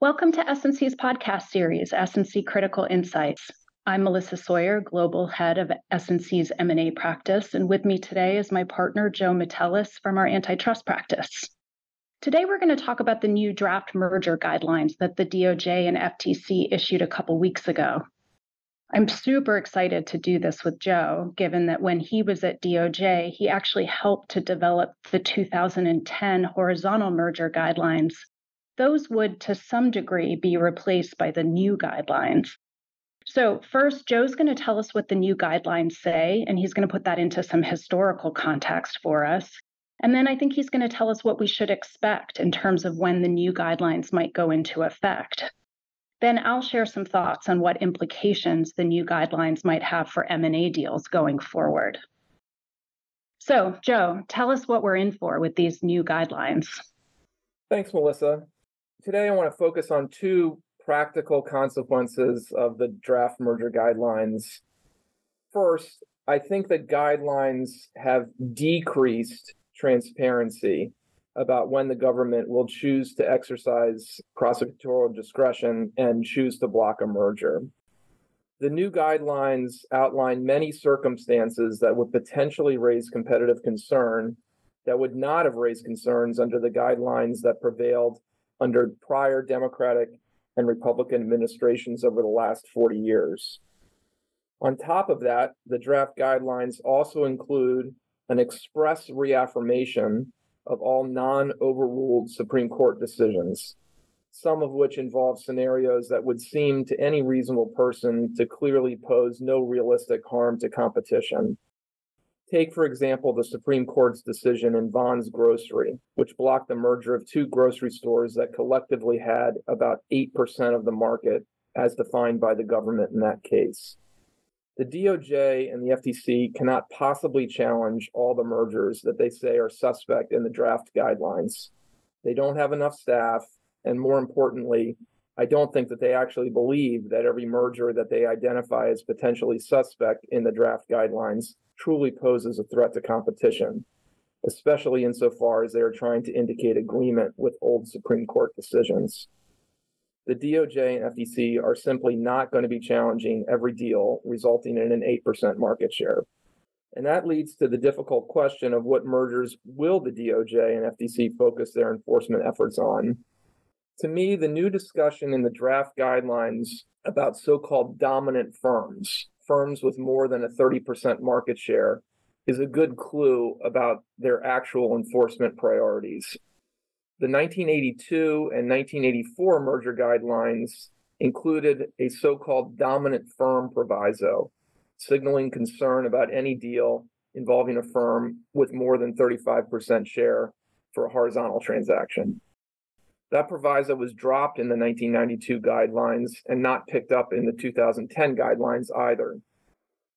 Welcome to S&C's podcast series, S&C Critical Insights. I'm Melissa Sawyer, Global Head of S&C's M&A practice, and with me today is my partner Joe Matelis from our antitrust practice. Today we're going to talk about the new draft merger guidelines that the DOJ and FTC issued a couple weeks ago. I'm super excited to do this with Joe, given that when he was at DOJ, he actually helped to develop the 2010 horizontal merger guidelines those would to some degree be replaced by the new guidelines. So, first, Joe's going to tell us what the new guidelines say, and he's going to put that into some historical context for us. And then I think he's going to tell us what we should expect in terms of when the new guidelines might go into effect. Then I'll share some thoughts on what implications the new guidelines might have for M&A deals going forward. So, Joe, tell us what we're in for with these new guidelines. Thanks, Melissa. Today, I want to focus on two practical consequences of the draft merger guidelines. First, I think the guidelines have decreased transparency about when the government will choose to exercise prosecutorial discretion and choose to block a merger. The new guidelines outline many circumstances that would potentially raise competitive concern that would not have raised concerns under the guidelines that prevailed under prior Democratic and Republican administrations over the last 40 years. On top of that, the draft guidelines also include an express reaffirmation of all non overruled Supreme Court decisions, some of which involve scenarios that would seem to any reasonable person to clearly pose no realistic harm to competition. Take, for example, the Supreme Court's decision in Vons Grocery, which blocked the merger of two grocery stores that collectively had about 8% of the market as defined by the government in that case. The DOJ and the FTC cannot possibly challenge all the mergers that they say are suspect in the draft guidelines. They don't have enough staff, and more importantly, I don't think that they actually believe that every merger that they identify as potentially suspect in the draft guidelines truly poses a threat to competition, especially insofar as they are trying to indicate agreement with old Supreme Court decisions. The DOJ and FTC are simply not going to be challenging every deal, resulting in an 8% market share. And that leads to the difficult question of what mergers will the DOJ and FTC focus their enforcement efforts on to me, the new discussion in the draft guidelines about so called dominant firms, firms with more than a 30% market share, is a good clue about their actual enforcement priorities. The 1982 and 1984 merger guidelines included a so called dominant firm proviso, signaling concern about any deal involving a firm with more than 35% share for a horizontal transaction. That proviso was dropped in the 1992 guidelines and not picked up in the 2010 guidelines either.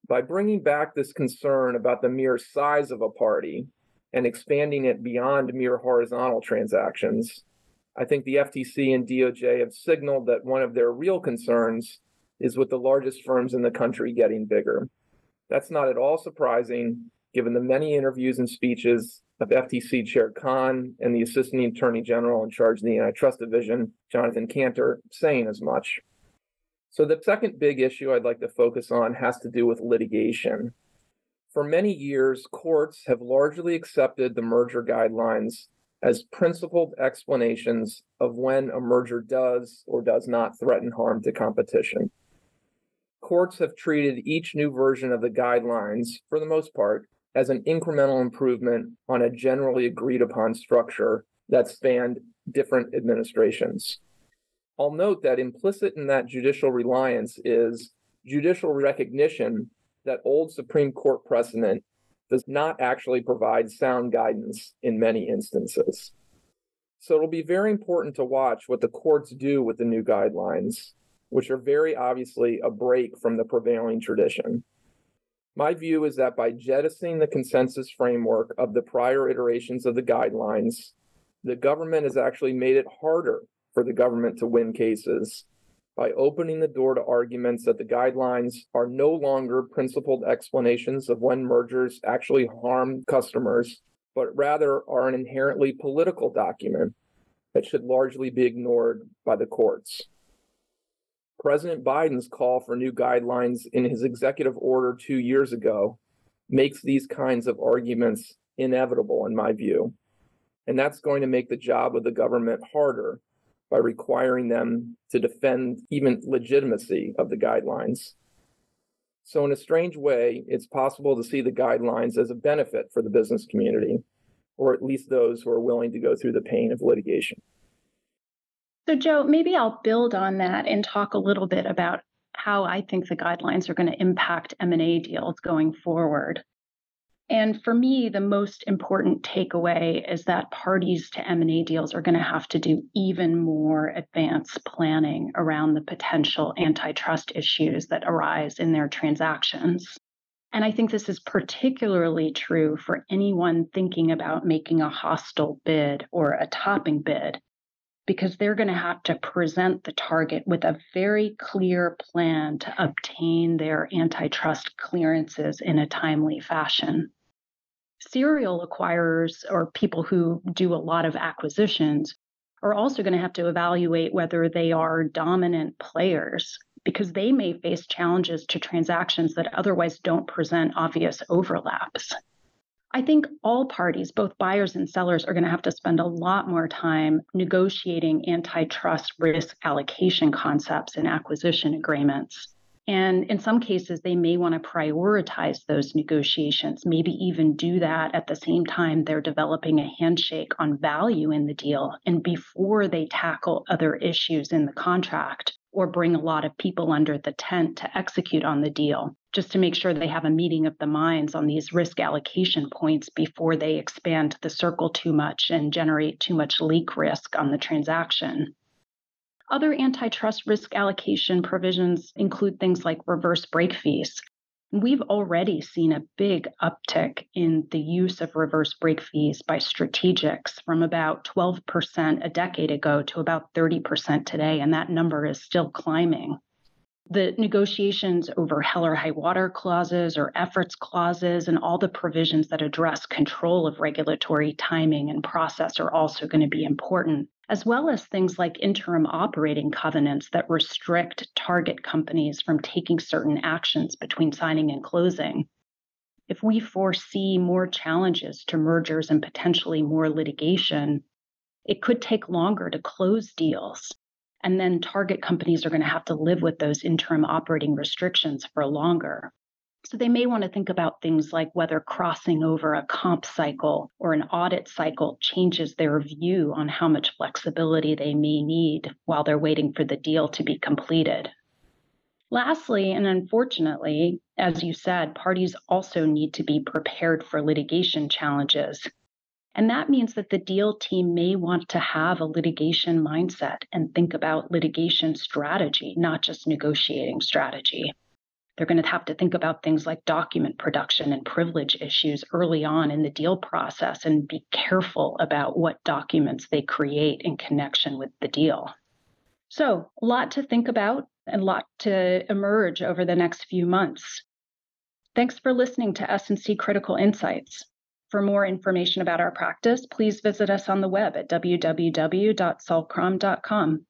By bringing back this concern about the mere size of a party and expanding it beyond mere horizontal transactions, I think the FTC and DOJ have signaled that one of their real concerns is with the largest firms in the country getting bigger. That's not at all surprising, given the many interviews and speeches of FTC Chair Khan and the Assistant Attorney General in charge of the Antitrust Division, Jonathan Kanter, saying as much. So, the second big issue I'd like to focus on has to do with litigation. For many years, courts have largely accepted the merger guidelines as principled explanations of when a merger does or does not threaten harm to competition. Courts have treated each new version of the guidelines, for the most part, as an incremental improvement on a generally agreed upon structure that spanned different administrations. I'll note that implicit in that judicial reliance is judicial recognition that old Supreme Court precedent does not actually provide sound guidance in many instances. So it'll be very important to watch what the courts do with the new guidelines, which are very obviously a break from the prevailing tradition. My view is that by jettisoning the consensus framework of the prior iterations of the guidelines, the government has actually made it harder for the government to win cases by opening the door to arguments that the guidelines are no longer principled explanations of when mergers actually harm customers, but rather are an inherently political document that should largely be ignored by the courts. President Biden's call for new guidelines in his executive order two years ago makes these kinds of arguments inevitable, in my view. And that's going to make the job of the government harder by requiring them to defend even legitimacy of the guidelines. So, in a strange way, it's possible to see the guidelines as a benefit for the business community, or at least those who are willing to go through the pain of litigation. So, Joe, maybe I'll build on that and talk a little bit about how I think the guidelines are going to impact M&A deals going forward. And for me, the most important takeaway is that parties to M&A deals are going to have to do even more advanced planning around the potential antitrust issues that arise in their transactions. And I think this is particularly true for anyone thinking about making a hostile bid or a topping bid, because they're going to have to present the target with a very clear plan to obtain their antitrust clearances in a timely fashion serial acquirers or people who do a lot of acquisitions are also going to have to evaluate whether they are dominant players because they may face challenges to transactions that otherwise don't present obvious overlaps. I think all parties, both buyers and sellers, are going to have to spend a lot more time negotiating antitrust risk allocation concepts in acquisition agreements. And in some cases, they may want to prioritize those negotiations, maybe even do that at the same time they're developing a handshake on value in the deal and before they tackle other issues in the contract or bring a lot of people under the tent to execute on the deal, just to make sure they have a meeting of the minds on these risk allocation points before they expand the circle too much and generate too much leak risk on the transaction. Other antitrust risk allocation provisions include things like reverse break fees. We've already seen a big uptick in the use of reverse break fees by strategics from about 12% a decade ago to about 30% today, and that number is still climbing. The negotiations over hell or high water clauses or efforts clauses and all the provisions that address control of regulatory timing and process are also going to be important as well as things like interim operating covenants that restrict target companies from taking certain actions between signing and closing. If we foresee more challenges to mergers and potentially more litigation, it could take longer to close deals. And then target companies are going to have to live with those interim operating restrictions for longer. So they may want to think about things like whether crossing over a comp cycle or an audit cycle changes their view on how much flexibility they may need while they're waiting for the deal to be completed. Lastly, and unfortunately, as you said, parties also need to be prepared for litigation challenges. And that means that the deal team may want to have a litigation mindset and think about litigation strategy, not just negotiating strategy. They're going to have to think about things like document production and privilege issues early on in the deal process and be careful about what documents they create in connection with the deal. So, a lot to think about and a lot to emerge over the next few months. Thanks for listening to S&C Critical Insights. For more information about our practice, please visit us on the web at www.sullcrom.com.